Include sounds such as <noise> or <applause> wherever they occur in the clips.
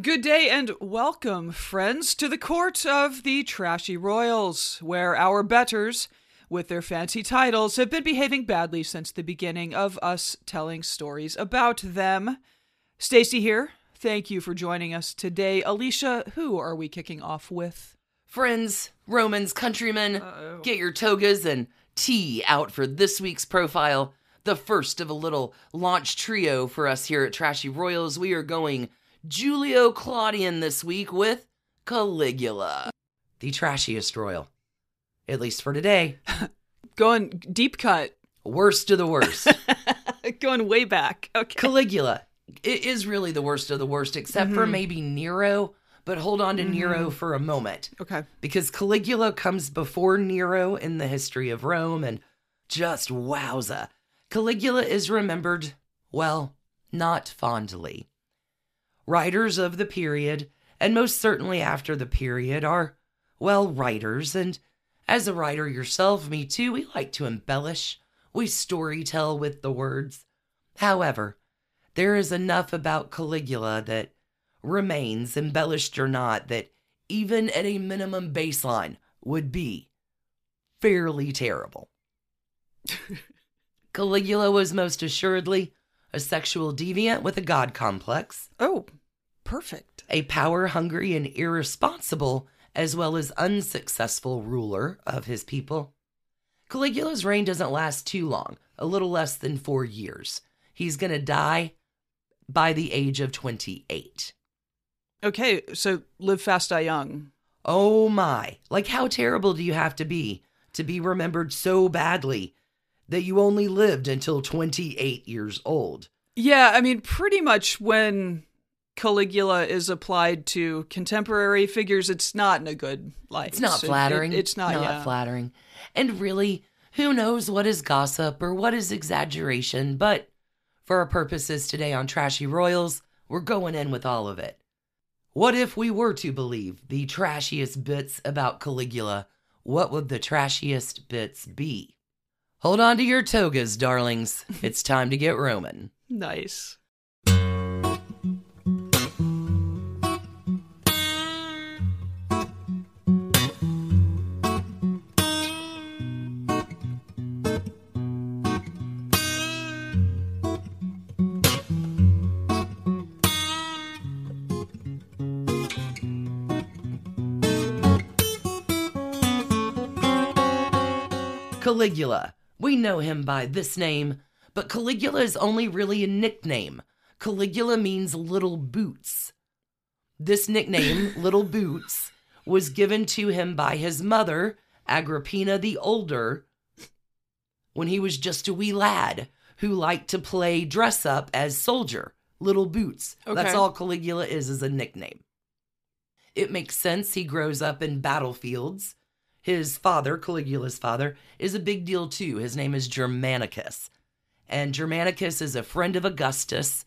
Good day and welcome, friends, to the court of the Trashy Royals, where our betters, with their fancy titles, have been behaving badly since the beginning of us telling stories about them. Stacy here. Thank you for joining us today. Alicia, who are we kicking off with? Friends, Romans, countrymen, Uh-oh. get your togas and tea out for this week's profile. The first of a little launch trio for us here at Trashy Royals. We are going Julio Claudian this week with Caligula, the trashiest royal. At least for today. <laughs> Going deep cut. Worst of the worst. <laughs> Going way back. Okay. Caligula it is really the worst of the worst, except for Mhm. maybe Nero. But hold on to Nero Mhm. for a moment. Okay. because Caligula comes before Nero in the history of Rome and just wowza. Caligula is remembered, well, not fondly. Writers of the period, and most certainly after the period, are, well, writers, and as a writer yourself, me too, we like to embellish. We story tell with the words. However, there is enough about Caligula that remains, embellished or not, that even at a minimum baseline would be fairly terrible. <laughs> Caligula was most assuredly a sexual deviant with a god complex, Oh, perfect. a power hungry and irresponsible, as well as unsuccessful ruler of his people. Caligula's reign doesn't last too long, a little less than four years. He's going to die by the age of 28. Okay, so live fast, die young. Oh my. Like, how terrible do you have to be to be remembered so badly that you only lived until 28 years old? Yeah, I mean, pretty much when Caligula is applied to contemporary figures, it's not in a good light. It's not It- it- flattering. it's not, not yeah. flattering. And really, who knows what is gossip or what is exaggeration? But for our purposes today on Trashy Royals, we're going in with all of it. What if we were to believe the trashiest bits about Caligula? What would the trashiest bits be? Hold on to your togas, darlings. <laughs> It's time to get Roman. Nice. Caligula. We know him by this name, but Caligula is only really a nickname. Caligula means little boots. This nickname, <laughs> Little Boots, was given to him by his mother, Agrippina the Older, when he was just a wee lad who liked to play dress up as soldier, Little Boots. That's all Caligula is as a nickname. It makes sense he grows up in battlefields. His father, Caligula's father, is a big deal too. His name is Germanicus. And Germanicus is a friend of Augustus.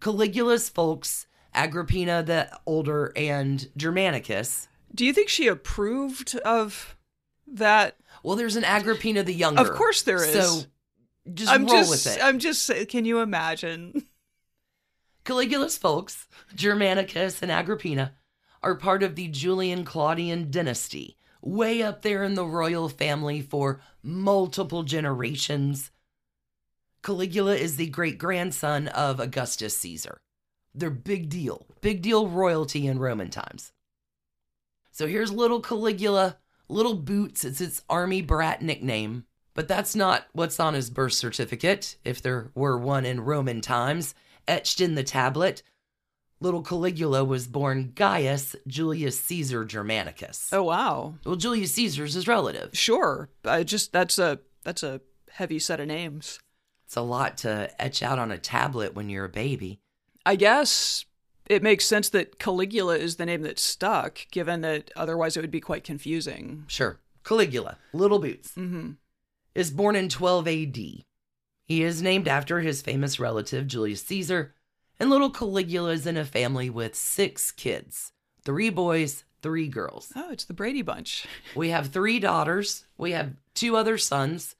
Caligula's folks, Agrippina the Older and Germanicus. Do you think she approved of that? Well, there's an Agrippina the Younger. Of course there is. So just I'm roll just, with it. I'm just. Can you imagine? Caligula's folks, Germanicus and Agrippina, are part of the Julian Claudian dynasty, way up there in the royal family for multiple generations. Caligula is the great grandson of Augustus Caesar. They're big deal, big deal royalty in Roman times. So here's little Caligula, little boots, it's its army brat nickname. But that's not what's on his birth certificate, if there were one in Roman times etched in the tablet. Little Caligula was born Gaius Julius Caesar Germanicus. Oh wow. Well, Julius Caesar's his relative. Sure. I just that's a that's a heavy set of names. It's a lot to etch out on a tablet when you're a baby. I guess it makes sense that Caligula is the name that stuck, given that otherwise it would be quite confusing. Sure. Caligula, Little Boots, Mm-hmm. is born in 12 AD. He is named after his famous relative, Julius Caesar, and little Caligula is in a family with six kids three boys, three girls. Oh, it's the Brady Bunch. <laughs> We have three daughters. We have two other sons.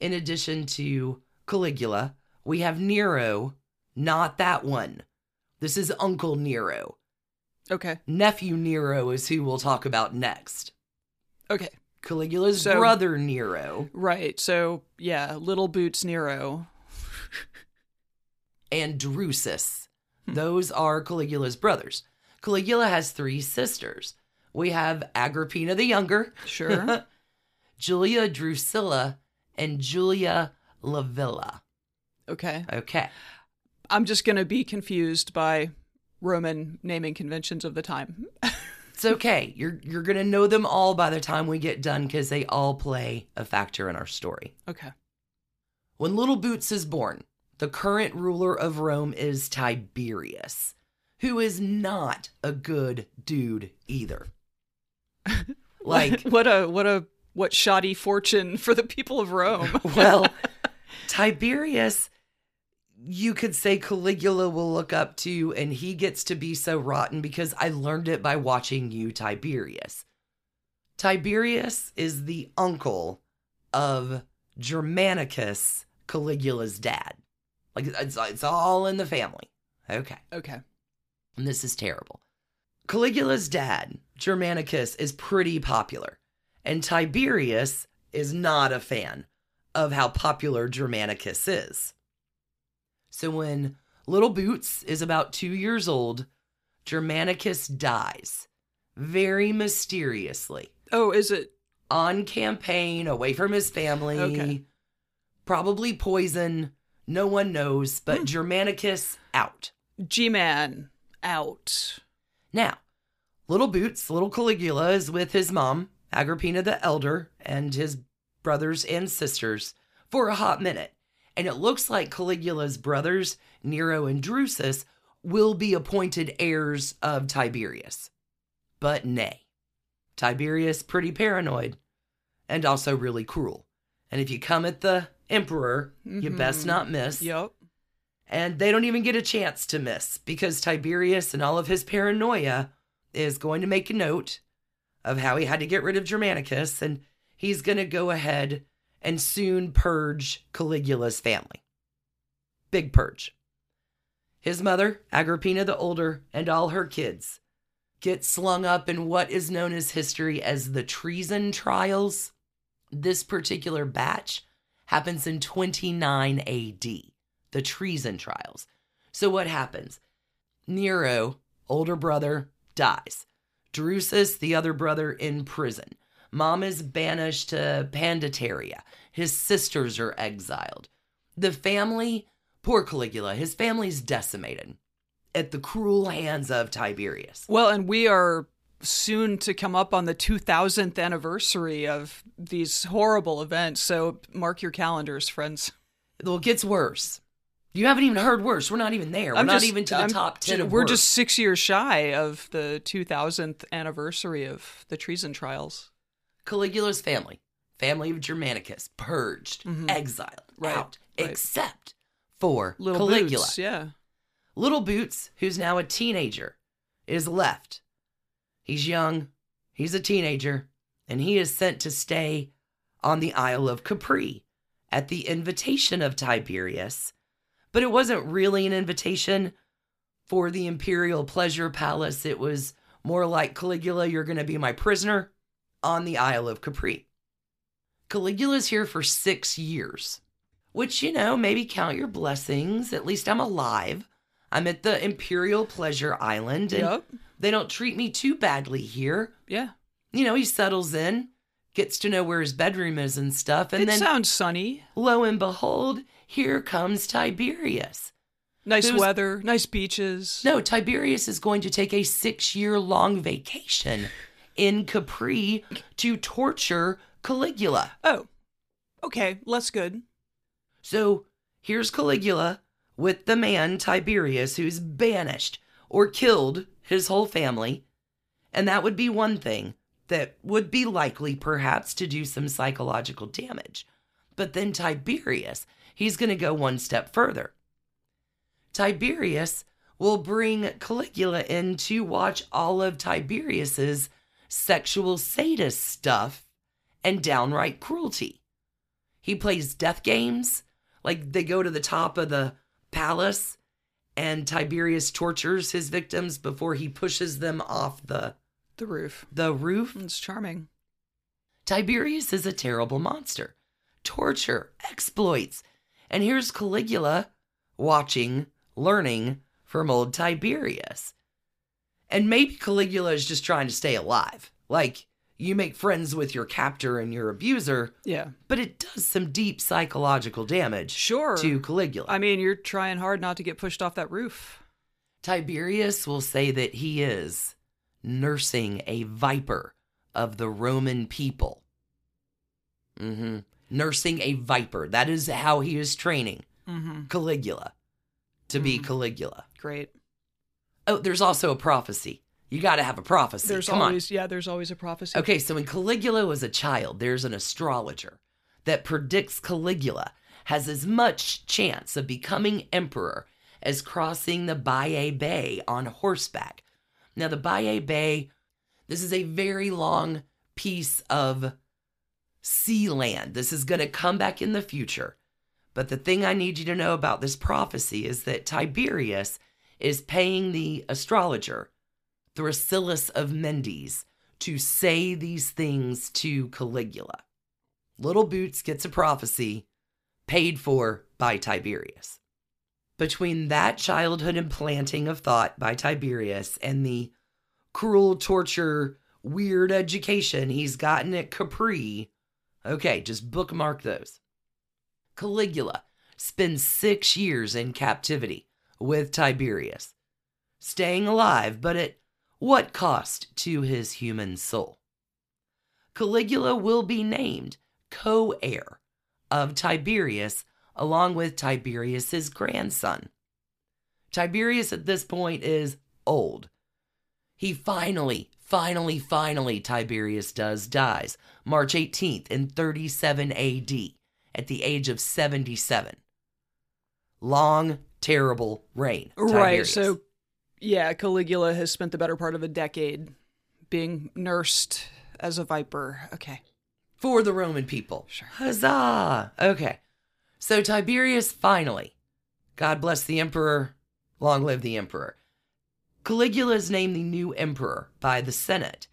In addition to Caligula, we have Nero, not that one. This is Uncle Nero. Okay. Nephew Nero is who we'll talk about next. Okay. Caligula's So- brother Nero Right. So, yeah, Little Boots Nero. And Drusus. Hmm. Those are Caligula's brothers. Caligula has three sisters. We have Agrippina the Younger, Sure. <laughs> Julia Drusilla, and Julia Livilla. okay. Okay. I'm just going to be confused by Roman naming conventions of the time. It's okay. You're you're gonna know them all by the time we get done because they all play a factor in our story. Okay. When Little Boots is born, the current ruler of Rome is Tiberius, who is not a good dude either. <laughs> Like, what a what a what shoddy fortune for the people of Rome. <laughs> well, <laughs> Tiberius, you could say Caligula will look up to, and he gets to be so rotten because I learned it by watching you, Tiberius. Tiberius is the uncle of Germanicus, Caligula's dad. Like, it's, it's all in the family. Okay. okay. And this is terrible. Caligula's dad, Germanicus, is pretty popular, and Tiberius is not a fan of how popular Germanicus is. So when Little Boots is about two years old, Germanicus dies very mysteriously Oh, is it on campaign, away from his family. Okay. Probably poison. No one knows, but Hmm. Germanicus out. G-Man out? Now, little Boots, little Caligula is with his mom, Agrippina the Elder, and his brothers and sisters for a hot minute. And it looks like Caligula's brothers, Nero and Drusus, will be appointed heirs of Tiberius. But nay. Tiberius pretty paranoid and also really cruel. And if you come at the emperor, you best Mhm. not miss. Yep. And they don't even get a chance to miss because Tiberius and all of his paranoia is going to make a note of how he had to get rid of Germanicus and he's going to go ahead and soon purge Caligula's family. Big purge. His mother, Agrippina the Older, and all her kids get slung up in what is known as history as the treason trials. This particular batch happens in 29 AD the treason trials. So what happens? Nero, older brother, dies. Drusus, the other brother, in prison. Mom is banished to Pandateria. His sisters are exiled. The family, poor Caligula, his family's decimated at the cruel hands of Tiberius. Well, and we are soon to come up on the 2000th anniversary of these horrible events. So mark your calendars, friends. Well, it gets worse. You haven't even heard worse. We're not even there. We're I'm not just- even to the I'm top 10 of We're just six years shy of the 2000th anniversary of the treason trials. Caligula's family, family of Germanicus, purged, Mhm. exiled, Right, out, right. except for Little Caligula. Boots, yeah. Little Boots, who's now a teenager, is left. He's young, he's a teenager, and he is sent to stay on the Isle of Capri at the invitation of Tiberius. But it wasn't really an invitation for the Imperial Pleasure Palace. It was more like Caligula, you're going to be my prisoner on the Isle of Capri. Caligula's here for six years, which, you know, maybe count your blessings. At least I'm alive. I'm at the Imperial Pleasure Island, and Yep. they don't treat me too badly here. Yeah. You know, he settles in, gets to know where his bedroom is and stuff, and it then sounds sunny. lo and behold, here comes Tiberius. Nice weather, nice beaches. No, Tiberius is going to take a six year long vacation in Capri to torture Caligula. Oh, okay, less good. So here's Caligula with the man Tiberius who's banished or killed his whole family. And that would be one thing that would be likely perhaps to do some psychological damage. But then Tiberius, he's going to go one step further. Tiberius will bring Caligula in to watch all of Tiberius's sexual sadist stuff and downright cruelty. He plays death games, like they go to the top of the palace and Tiberius tortures his victims before he pushes them off the The roof. the roof. It's charming. Tiberius is a terrible monster. Torture, exploits. And here's Caligula watching, learning from old Tiberius. And maybe Caligula is just trying to stay alive. Like, you make friends with your captor and your abuser, Yeah. but it does some deep psychological damage Sure. to Caligula. I mean, you're trying hard not to get pushed off that roof. Tiberius will say that he is nursing a viper of the Roman people. hmm Nursing a viper. That is how he is training Mm-hmm. Caligula to be Mhm. Caligula. Great. Oh, there's also a prophecy. You got to have a prophecy. There's Come always yeah. There's always a prophecy. Okay, so when Caligula was a child, there's an astrologer that predicts Caligula has as much chance of becoming emperor as crossing the Baiae Bay on horseback. Now, the Baiae Bay, this is a very long piece of sea land. This is going to come back in the future. But the thing I need you to know about this prophecy is that Tiberius is paying the astrologer, Thrasyllus of Mendes, to say these things to Caligula. Little Boots gets a prophecy paid for by Tiberius. Between that childhood implanting of thought by Tiberius and the cruel torture, weird education he's gotten at Capri, okay, just bookmark those. Caligula spends six years in captivity with Tiberius, staying alive, but at what cost to his human soul? Caligula will be named co heir of Tiberius along with Tiberius's grandson. Tiberius at this point is old. He finally, finally, finally, Tiberius does, dies March 18th in 37 AD at the age of 77. Long, terrible reign. Right. So, yeah, Caligula has spent the better part of a decade being nursed as a viper. Okay. for the Roman people. Sure. Huzzah! Okay. So Tiberius finally, God bless the emperor, long live the emperor. Caligula is named the new emperor by the Senate.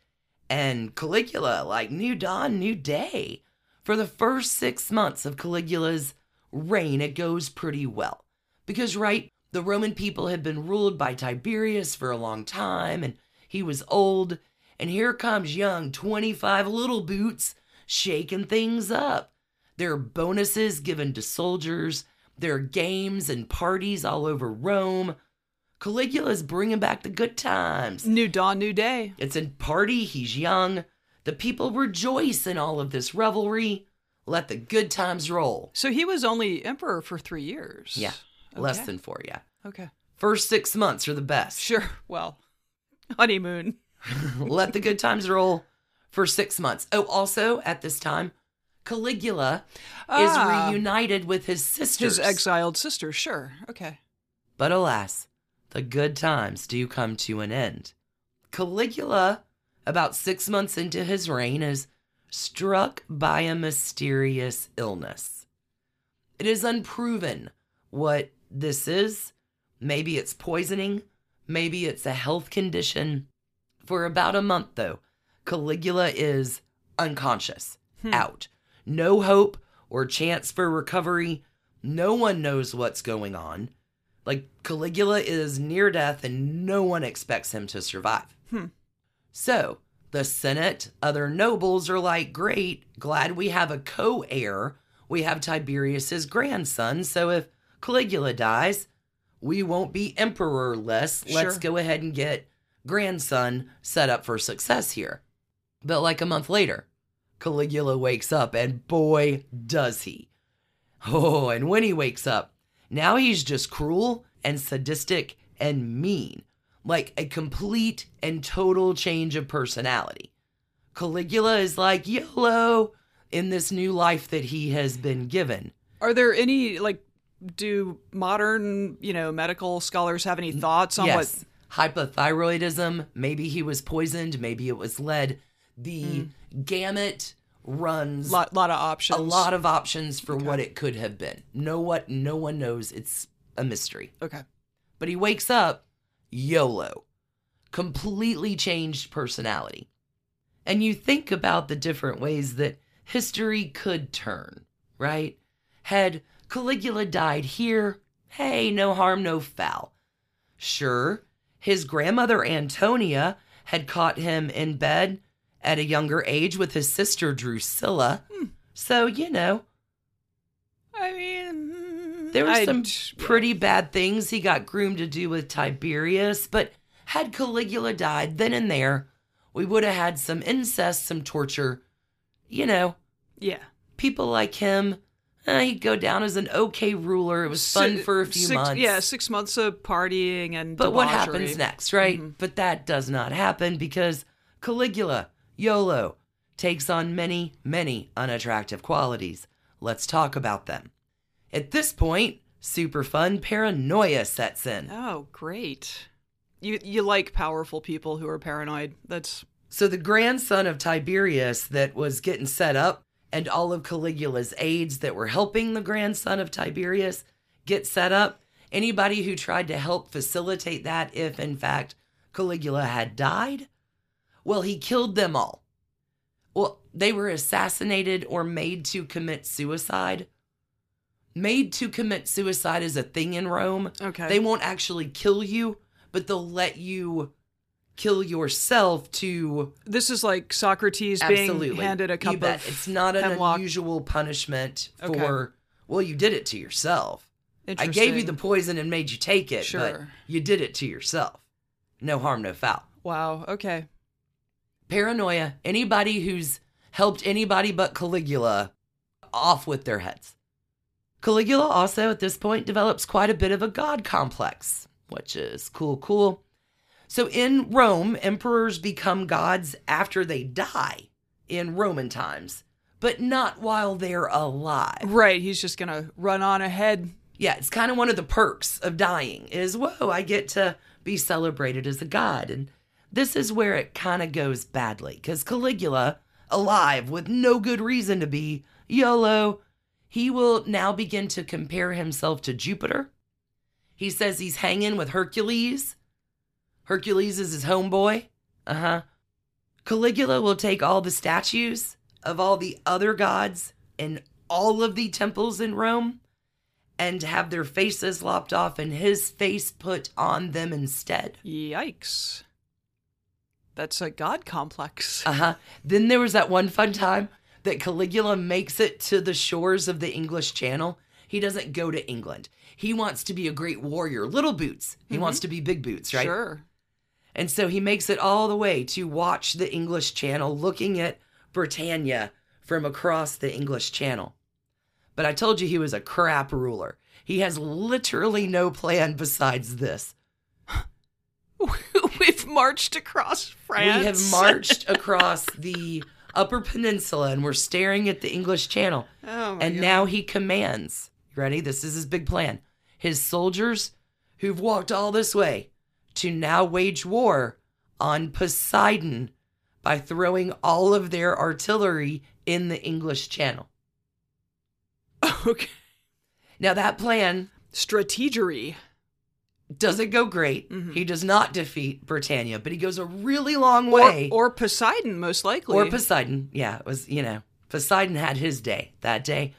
And Caligula, like new dawn, new day. For the first six months of Caligula's reign, it goes pretty well. Because, right, the Roman people had been ruled by Tiberius for a long time, and he was old. And here comes young 25 little boots shaking things up. There are bonuses given to soldiers, there are games and parties all over Rome. Caligula's bringing back the good times. New dawn, new day. It's a party, he's young. The people rejoice in all of this revelry. Let the good times roll. So he was only emperor for three years. Yeah, less Okay. than four, yeah. Okay. First six months are the best. Sure. Well, <laughs> honeymoon. <laughs> Let the good times roll for six months. Oh, also at this time, Caligula Ah. is reunited with his sisters. His exiled sister. Sure. Okay. But alas, the good times do come to an end. Caligula, about six months into his reign, is struck by a mysterious illness. It is unproven what this is. Maybe it's poisoning, maybe it's a health condition. For about a month, though, Caligula is unconscious, out. No hope or chance for recovery. No one knows what's going on. Like, Caligula is near death and no one expects him to survive. Hmm. So, the Senate, other nobles are like, great, glad we have a co heir. We have Tiberius's grandson. So, if Caligula dies, we won't be emperorless. Let's go ahead and get grandson set up for success here. But like a month later, Caligula wakes up, and boy, does he. Oh, and when he wakes up, now he's just cruel and sadistic and mean, like a complete and total change of personality. Caligula is like YOLO in this new life that he has been given. Are there any like? Do modern, you know, medical scholars have any thoughts on yes, hypothyroidism. Maybe he was poisoned. Maybe it was lead. The hmm. gamut runs a Lot, lot of options. a lot of options for what it could have been. No what no one knows. It's a mystery. Okay. But he wakes up YOLO, completely changed personality. And you think about the different ways that history could turn, right? Had Caligula died here, hey, no harm, no foul. Sure, his grandmother Antonia had caught him in bed at a younger age with his sister Drusilla. Hmm. So, you know, I mean, there were I- some pretty bad things he got groomed to do with Tiberius, but had Caligula died then and there, we would have had some incest, some torture. You know, Yeah. people like him, eh, he'd go down as an okay ruler. It was fun for a few six, months. Yeah, six months of partying and. But what happens next, right? Mhm. But that does not happen because Caligula, YOLO, takes on many, many unattractive qualities. Let's talk about them. At this point, super fun paranoia sets in. Oh, great. You you like powerful people who are paranoid. That's So the grandson of Tiberius that was getting set up, and all of Caligula's aides that were helping the grandson of Tiberius get set up, anybody who tried to help facilitate that, if in fact Caligula had died, well, he killed them all. Well, they were assassinated or made to commit suicide. Made to commit suicide is a thing in Rome. okay. They won't actually kill you, but they'll let you kill yourself to this is like Socrates absolutely being handed a cup you bet. of it's not an hemlock. unusual punishment Okay. for well you did it to yourself i gave you the poison and made you take it but Sure. you did it to yourself no harm no foul Wow. Okay. paranoia anybody who's helped anybody but caligula off with their heads caligula also at this point develops quite a bit of a god complex which is cool cool so in rome emperors become gods after they die in roman times but not while they're alive Right. He's just gonna run on ahead. yeah, it's kind of one of the perks of dying is whoa, I get to be celebrated as a god. And this is where it kind of goes badly because Caligula, alive with no good reason to be, YOLO, he will now begin to compare himself to Jupiter. He says he's hanging with Hercules. Hercules is his homeboy. Uh huh. Caligula will take all the statues of all the other gods in all of the temples in Rome and have their faces lopped off and his face put on them instead. Yikes. That's a god complex. Uh huh. Then there was that one fun time that Caligula makes it to the shores of the English Channel. He doesn't go to England. He wants to be a great warrior, little boots. He wants to be big boots, right? Sure. And so he makes it all the way to watch the English Channel, looking at Britannia from across the English Channel. But I told you he was a crap ruler. He has literally no plan besides this. <laughs> We've marched across France. We have marched <laughs> across the Upper Peninsula and we're staring at the English Channel. Oh and God. now he commands, ready? This is his big plan. His soldiers who've walked all this way to now wage war on Poseidon by throwing all of their artillery in the English Channel. <laughs> Okay. Now, that plan Strategery. doesn't go great. Mhm. He does not defeat Britannia, but he goes a really long Or, way. or Poseidon, most likely. Or Poseidon. Yeah, it was, you know, Poseidon had his day that day.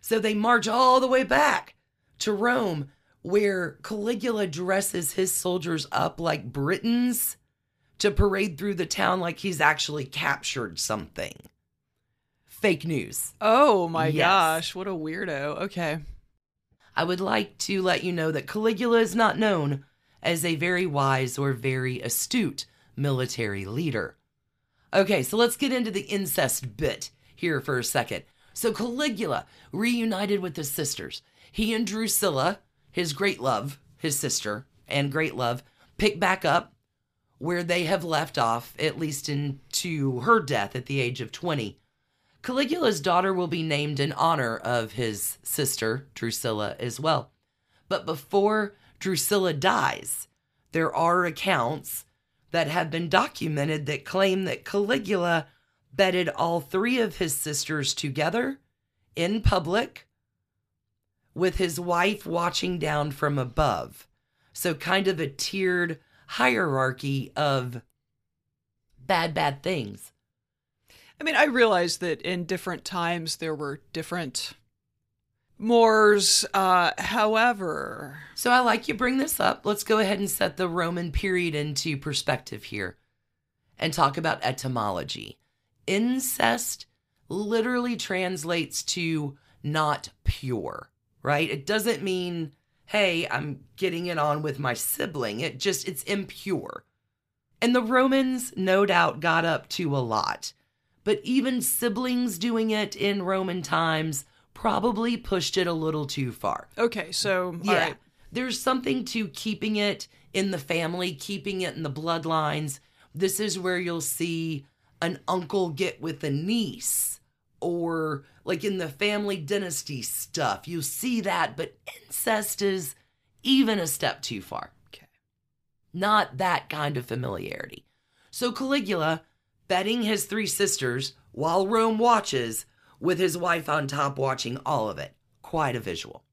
So they march all the way back to Rome, where Caligula dresses his soldiers up like Britons to parade through the town like he's actually captured something. Fake news. oh my Yes. gosh, what a weirdo. Okay. I would like to let you know that Caligula is not known as a very wise or very astute military leader. Okay, so let's get into the incest bit here for a second. So Caligula reunited with his sisters. He and Drusilla, his great love, his sister, and great love, pick back up where they have left off, at least into her death at the age of 20. Caligula's daughter will be named in honor of his sister, Drusilla, as well. But before Drusilla dies, there are accounts that have been documented that claim that Caligula bedded all three of his sisters together in public with his wife watching down from above. So, kind of a tiered hierarchy of bad, bad things. I mean, I realize that in different times there were different mores. Uh, however, So, I like you bring this up. Let's go ahead and set the Roman period into perspective here and talk about etymology. Incest literally translates to not pure, right? It doesn't mean, hey, I'm getting it on with my sibling. It just, it's impure. And the Romans, no doubt, got up to a lot. But even siblings doing it in Roman times probably pushed it a little too far. okay, so Yeah. right. There's something to keeping it in the family, keeping it in the bloodlines. This is where you'll see an uncle get with a niece or like in the family dynasty stuff. You see that, but incest is even a step too far. Okay. Not that kind of familiarity. So Caligula betting his three sisters while Rome watches with his wife on top watching all of it. Quite a visual.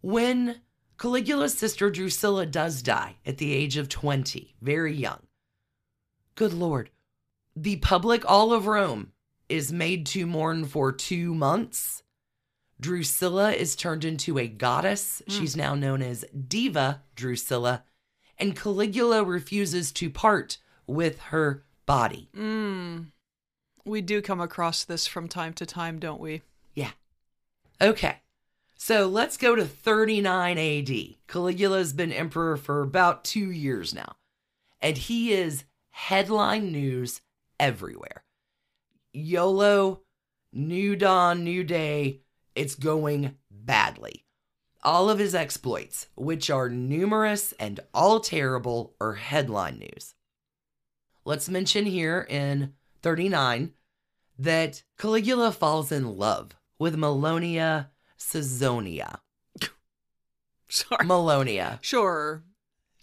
When Caligula's sister Drusilla does die at the age of 20, very young. Good Lord. The public, all of Rome, is made to mourn for two months. Drusilla is turned into a goddess. She's now known as Diva Drusilla. And Caligula refuses to part with her body. Mm. We do come across this from time to time, don't we? Yeah. Okay. So let's go to 39 AD. Caligula's been emperor for about two years now, and he is headline news everywhere. YOLO, new dawn, new day. It's going badly. All of his exploits, which are numerous and all terrible, are headline news. Let's mention here in 39 that Caligula falls in love with Melonia Caesonia. <laughs> Sorry. Melonia. Sure.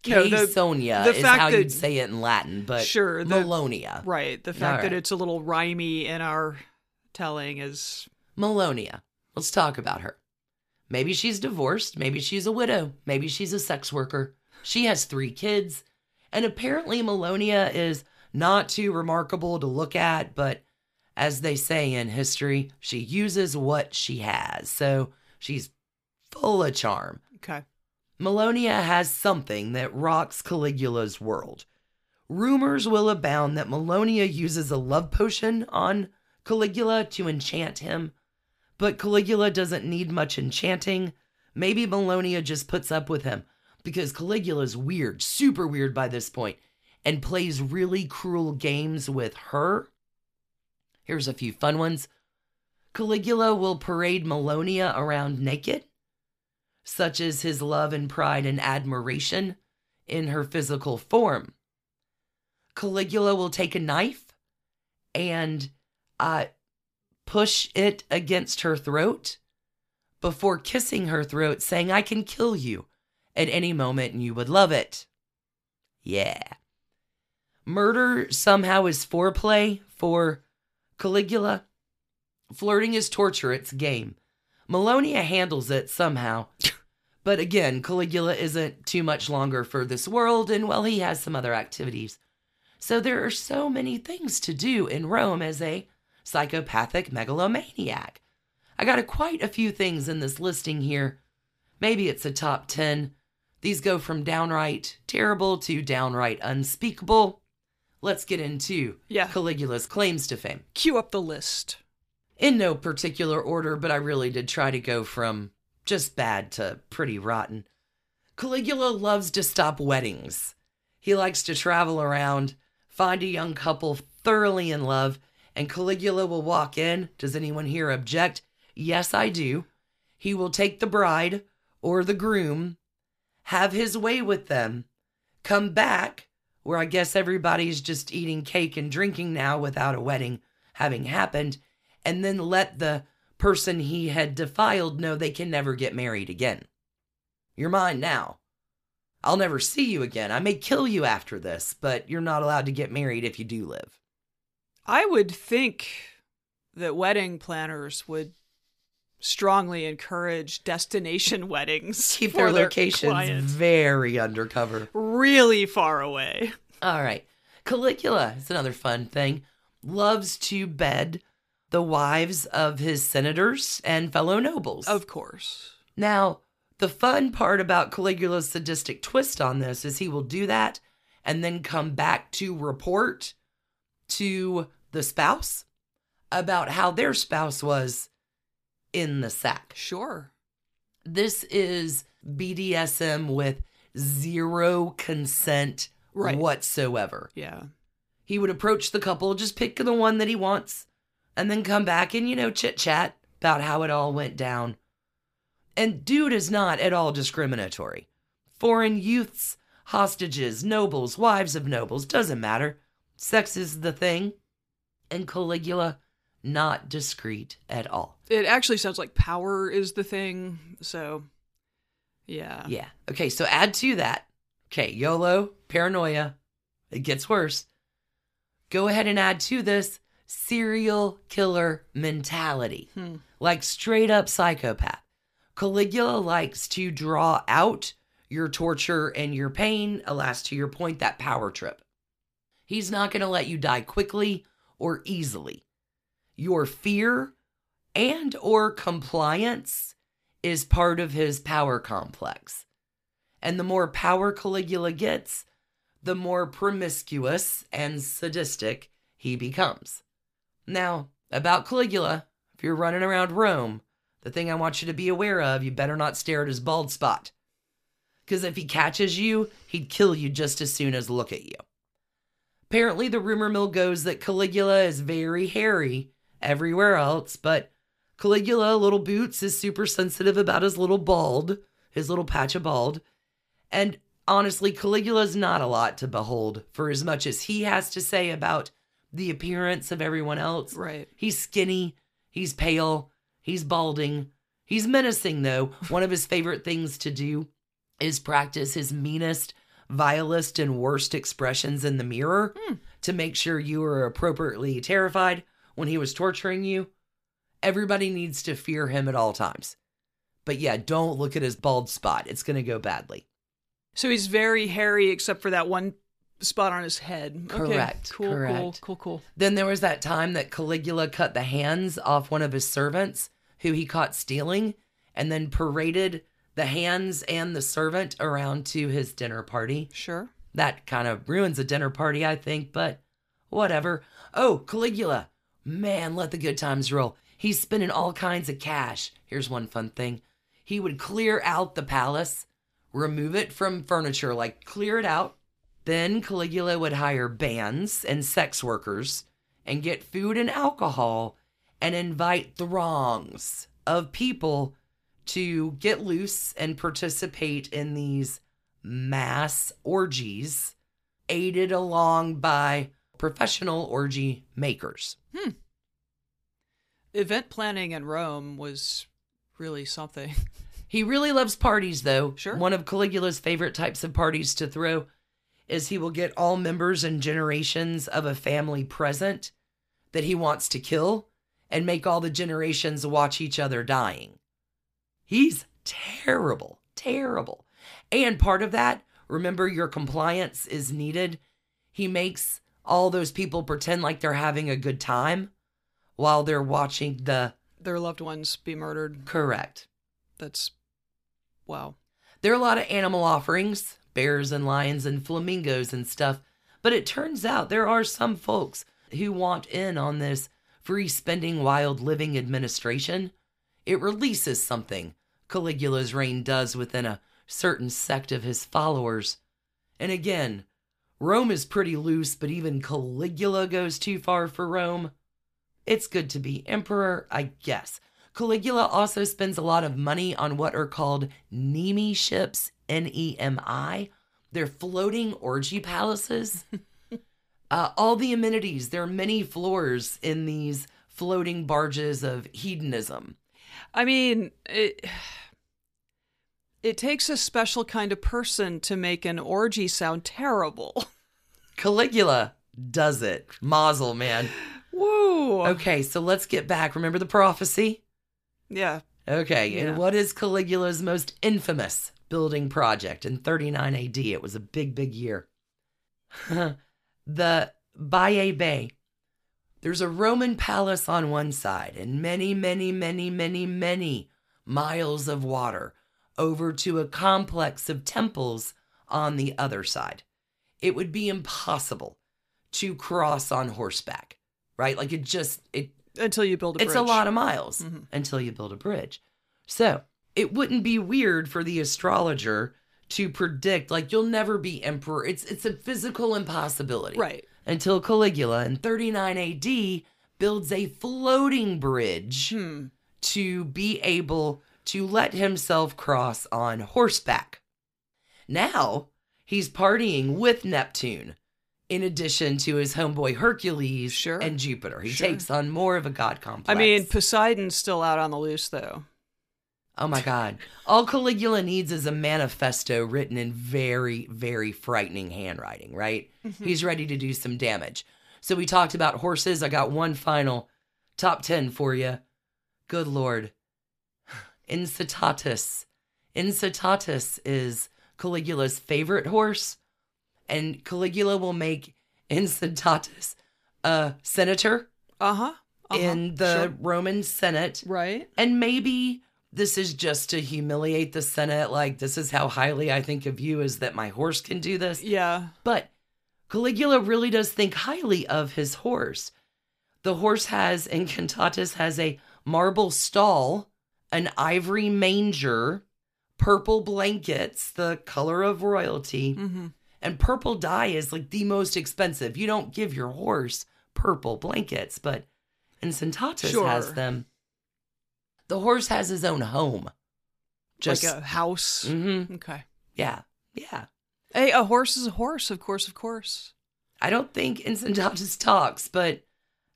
No, the- the is fact how that- you'd say it in Latin, but Sure, the- Melonia. Right. The fact All that right. it's a little rhymey in our telling is Melonia. Let's talk about her. Maybe she's divorced. Maybe she's a widow. Maybe she's a sex worker. She has three kids. And apparently, Melonia is not too remarkable to look at, but as they say in history, she uses what she has. So she's full of charm. okay. Melonia has something that rocks Caligula's world. Rumors will abound that Melonia uses a love potion on Caligula to enchant him, but Caligula doesn't need much enchanting. Maybe Melonia just puts up with him because Caligula's weird, super weird by this point, and plays really cruel games with her. Here's a few fun ones. Caligula will parade Melonia around naked such as his love and pride and admiration in her physical form. Caligula will take a knife and uh, push it against her throat before kissing her throat, saying, I can kill you at any moment and you would love it. Yeah. Murder somehow is foreplay for Caligula. Flirting is torture, it's game. Melonia handles it somehow. But again, Caligula isn't too much longer for this world, and well, he has some other activities. So there are so many things to do in Rome as a psychopathic megalomaniac. I got a, quite a few things in this listing here. Maybe it's a top 10. These go from downright terrible to downright unspeakable. Let's get into Yeah. Caligula's claims to fame Cue up the list. In no particular order, but I really did try to go from just bad to pretty rotten. Caligula loves to stop weddings. He likes to travel around, find a young couple thoroughly in love, and Caligula will walk in. Does anyone here object? Yes, I do. He will take the bride or the groom, have his way with them, come back, where I guess everybody's just eating cake and drinking now without a wedding having happened, and then let the person he had defiled know they can never get married again. You're mine now. I'll never see you again. I may kill you after this, but you're not allowed to get married if you do live. I would think that wedding planners would strongly encourage destination <laughs> weddings. Keep for their locations very undercover. really far away. All right. Caligula is another fun thing. Loves to bed the wives of his senators and fellow nobles. Of course. Now, the fun part about Caligula's sadistic twist on this is he will do that and then come back to report to the spouse about how their spouse was in the sack. Sure. This is BDSM with zero consent Right. whatsoever. Yeah. He would approach the couple, just pick the one that he wants, and then come back and, you know, chit chat about how it all went down. And dude is not at all discriminatory. Foreign youths, hostages, nobles, wives of nobles, doesn't matter. Sex is the thing. And Caligula, not discreet at all. It actually sounds like power is the thing. So, yeah. Yeah. Okay, so add to that. Okay, YOLO, paranoia. It gets worse. Go ahead and add to this serial killer mentality. Hmm. Like straight up psychopath. Caligula likes to draw out your torture and your pain, alas, to your point, that power trip. He's not going to let you die quickly or easily. Your fear and or compliance is part of his power complex. And the more power Caligula gets, the more promiscuous and sadistic he becomes. Now, about Caligula, if you're running around Rome, the thing I want you to be aware of, you better not stare at his bald spot. Because if he catches you, he'd kill you just as soon as look at you. Apparently, the rumor mill goes that Caligula is very hairy everywhere else, but Caligula, Little Boots, is super sensitive about his little bald, his little patch of bald. And honestly, Caligula's not a lot to behold for as much as he has to say about the appearance of everyone else. Right. He's skinny, he's pale, he's balding. He's menacing, though. <laughs> One of his favorite things to do is practice his meanest, vilest, and worst expressions in the mirror hmm. to make sure you are appropriately terrified when he was torturing you. Everybody needs to fear him at all times. But yeah, don't look at his bald spot. It's going to go badly. So he's very hairy except for that one spot on his head. Correct, Cool, cool, correct. cool, cool. Then there was that time that Caligula cut the hands off one of his servants who he caught stealing and then paraded the hands and the servant around to his dinner party. Sure. That kind of ruins a dinner party, I think, but whatever. Oh, Caligula. Man, let the good times roll. He's spending all kinds of cash. Here's one fun thing he would clear out the palace, remove it from furniture, like clear it out. Then Caligula would hire bands and sex workers and get food and alcohol and invite throngs of people to get loose and participate in these mass orgies aided along by professional orgy makers. Hmm. Event planning in Rome was really something. He really loves parties, though. Sure. One of Caligula's favorite types of parties to throw is he will get all members and generations of a family present that he wants to kill and make all the generations watch each other dying. He's terrible, terrible. And part of that, remember, your compliance is needed. He makes all those people pretend like they're having a good time while they're watching the Their loved ones be murdered. correct. That's wow. There are a lot of animal offerings, bears and lions and flamingos and stuff, but it turns out there are some folks who want in on this free spending wild living administration. It releases something Caligula's reign does within a certain sect of his followers. And again, Rome is pretty loose, but even Caligula goes too far for Rome. It's good to be emperor, I guess. Caligula also spends a lot of money on what are called Nemi ships, N E M I. They're floating orgy palaces. <laughs> uh, all the amenities, there are many floors in these floating barges of hedonism. I mean, it it takes a special kind of person to make an orgy sound terrible. <laughs> Caligula does it. Mazel, man. Woo. Okay, so let's get back. Remember the prophecy? Yeah. Okay, Yeah. and what is Caligula's most infamous building project in 39 AD? It was a big, big year. <laughs> the Baie Bay. There's a Roman palace on one side and many, many, many, many, many miles of water over to a complex of temples on the other side. It would be impossible to cross on horseback, right? Like it just, it Until you build a it's a lot of miles Mhm. until you build a bridge. So it wouldn't be weird for the astrologer to predict like you'll never be emperor. It's it's a physical impossibility. Right. Until Caligula in 39 AD builds a floating bridge Hmm. to be able to let himself cross on horseback. Now he's partying with Neptune in addition to his homeboy Hercules Sure. and Jupiter. He Sure. takes on more of a god complex. I mean, Poseidon's still out on the loose, though. Oh my god. All Caligula needs is a manifesto written in very, very frightening handwriting, right? He's ready to do some damage. So we talked about horses. I got one final top 10 for you. Good lord. Incitatus. Incitatus is Caligula's favorite horse, and Caligula will make Incitatus a senator Uh huh. Uh-huh. in the Sure. Roman Senate. Right. And maybe this is just to humiliate the Senate. Like, this is how highly I think of you, is that my horse can do this. Yeah. But Caligula really does think highly of his horse. The horse has, Incitatus has a marble stall, an ivory manger, purple blankets, the color of royalty. Mm-hmm. And purple dye is like the most expensive. You don't give your horse purple blankets, but Incitatus Sure. has them. The horse has his own home. Just like a house. Mhm. Okay. yeah, yeah. Hey, a horse is a horse, of course, of course. I don't think Incitatus talks, but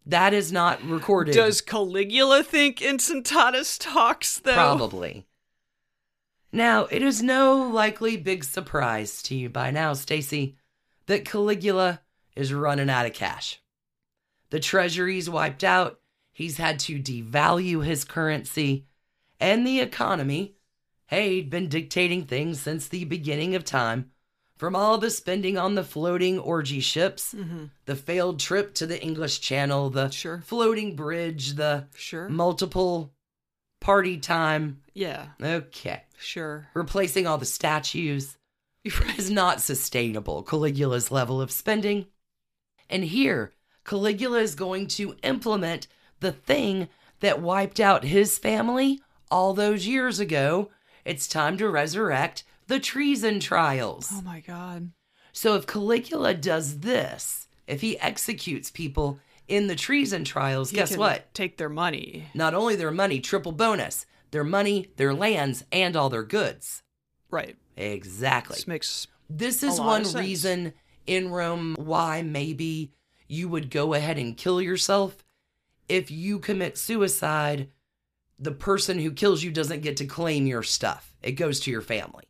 that is not recorded. Does Caligula think Incitatus talks, though? Probably. Now, it is no likely big surprise to you by now, Stacy, that Caligula is running out of cash. The treasury's wiped out, he's had to devalue his currency, and the economy, hey, he'd been dictating things since the beginning of time. From all the spending on the floating orgy ships, Mm-hmm. the failed trip to the English Channel, the Sure. floating bridge, the Sure. multiple party time. Yeah. Okay. Sure. Replacing all the statues <laughs> is not sustainable, Caligula's level of spending. And here, Caligula is going to implement the thing that wiped out his family all those years ago. It's time to resurrect the treason trials. Oh my God. So if Caligula does this, if he executes people in the treason trials, He guess what? Take their money. Not only their money, triple bonus, their money, their lands, and all their goods. Right. Exactly. This makes This is one reason in Rome why maybe you would go ahead and kill yourself. If you commit suicide, the person who kills you doesn't get to claim your stuff, it goes to your family.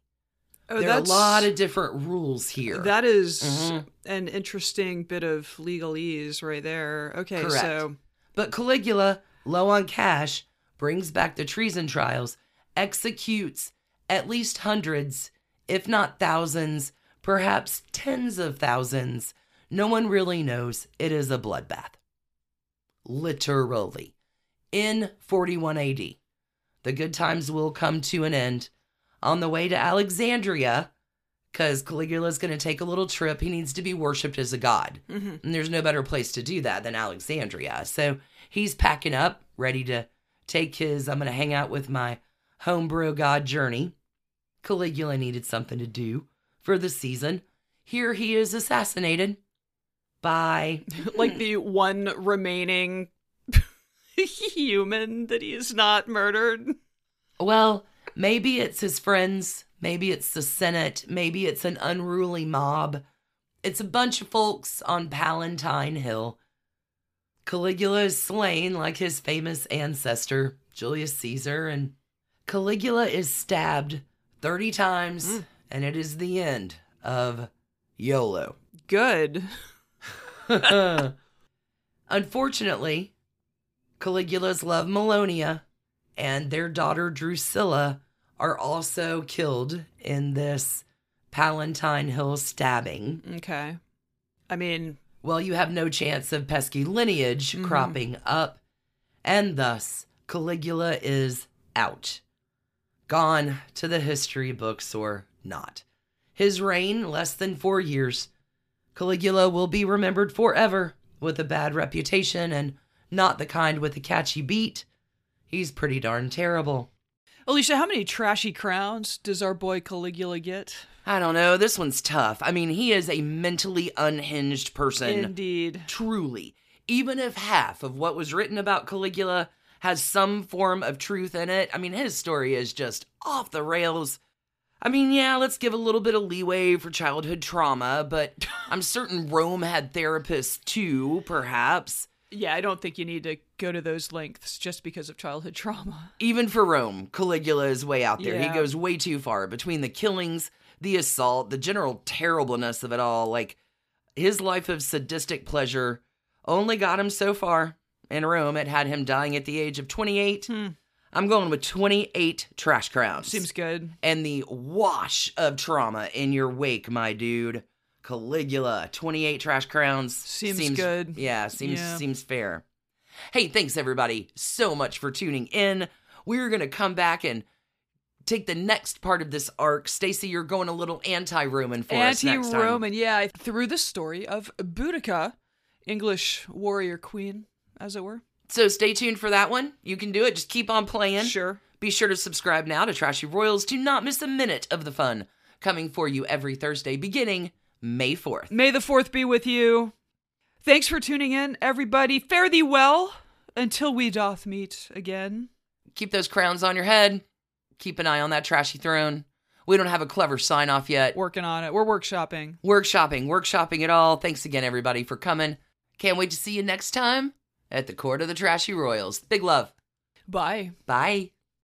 oh, there are a lot of different rules here. That is Mhm. an interesting bit of legalese right there. Okay, Correct. so But Caligula, low on cash, brings back the treason trials, executes at least hundreds, if not thousands, perhaps tens of thousands. No one really knows. It is a bloodbath. Literally. In 41 AD, the good times will come to an end. On the way to Alexandria, because Caligula's going to take a little trip, he needs to be worshipped as a god. mhm. And there's no better place to do that than Alexandria. So he's packing up, ready to take his I'm going to hang out with my homebrew god journey. Caligula needed something to do for the season. Here he is assassinated by <laughs> like the one remaining <laughs> human that he's not murdered. well, maybe it's his friends, maybe it's the Senate, maybe it's an unruly mob. It's a bunch of folks on Palatine Hill. Caligula is slain like his famous ancestor, Julius Caesar, and Caligula is stabbed 30 times, Mm. and it is the end of YOLO. Good. <laughs> Unfortunately, Caligula's love Milonia and their daughter Drusilla are also killed in this Palatine Hill stabbing. Okay. I mean, Well, you have no chance of pesky lineage Mhm. cropping up, and thus Caligula is out. Gone to the history books or not. His reign, less than four years. Caligula will be remembered forever with a bad reputation and not the kind with a catchy beat. He's pretty darn terrible. Alicia, how many trashy crowns does our boy Caligula get? I don't know, this one's tough. I mean, he is a mentally unhinged person. Indeed. truly, even if half of what was written about Caligula has some form of truth in it, I mean, his story is just off the rails. I mean, yeah, let's give a little bit of leeway for childhood trauma, but <laughs> I'm certain Rome had therapists too, perhaps. Yeah, I don't think you need to go to those lengths just because of childhood trauma. <laughs> Even for Rome, Caligula is way out there. Yeah. He goes way too far between the killings, the assault, the general terribleness of it all. Like, his life of sadistic pleasure only got him so far. In Rome, it had him dying at the age of 28. Hmm. I'm going with 28 trash crowns. Seems good. and the wash of trauma in your wake, my dude. Caligula, 28 trash crowns. Seems good. Yeah, seems Yeah. seems fair. Hey, thanks everybody so much for tuning in. We're going to come back and take the next part of this arc. Stacy, you're going a little anti-Roman for us next time. Anti-Roman, yeah, through the story of Boudica, English warrior queen, as it were. So stay tuned for that one. You can do it. Just keep on playing. Sure. Be sure to subscribe now to Trashy Royals to not miss a minute of the fun coming for you every Thursday beginning May 4th. May the fourth be with you. Thanks for tuning in, everybody. Fare thee well until we doth meet again. keep those crowns on your head. Keep an eye on that trashy throne. We don't have a clever sign off yet. Working on it. We're workshopping. Workshopping, workshopping it all. Thanks again, everybody, for coming. Can't wait to see you next time at the Court of the Trashy Royals. Big love. Bye. Bye.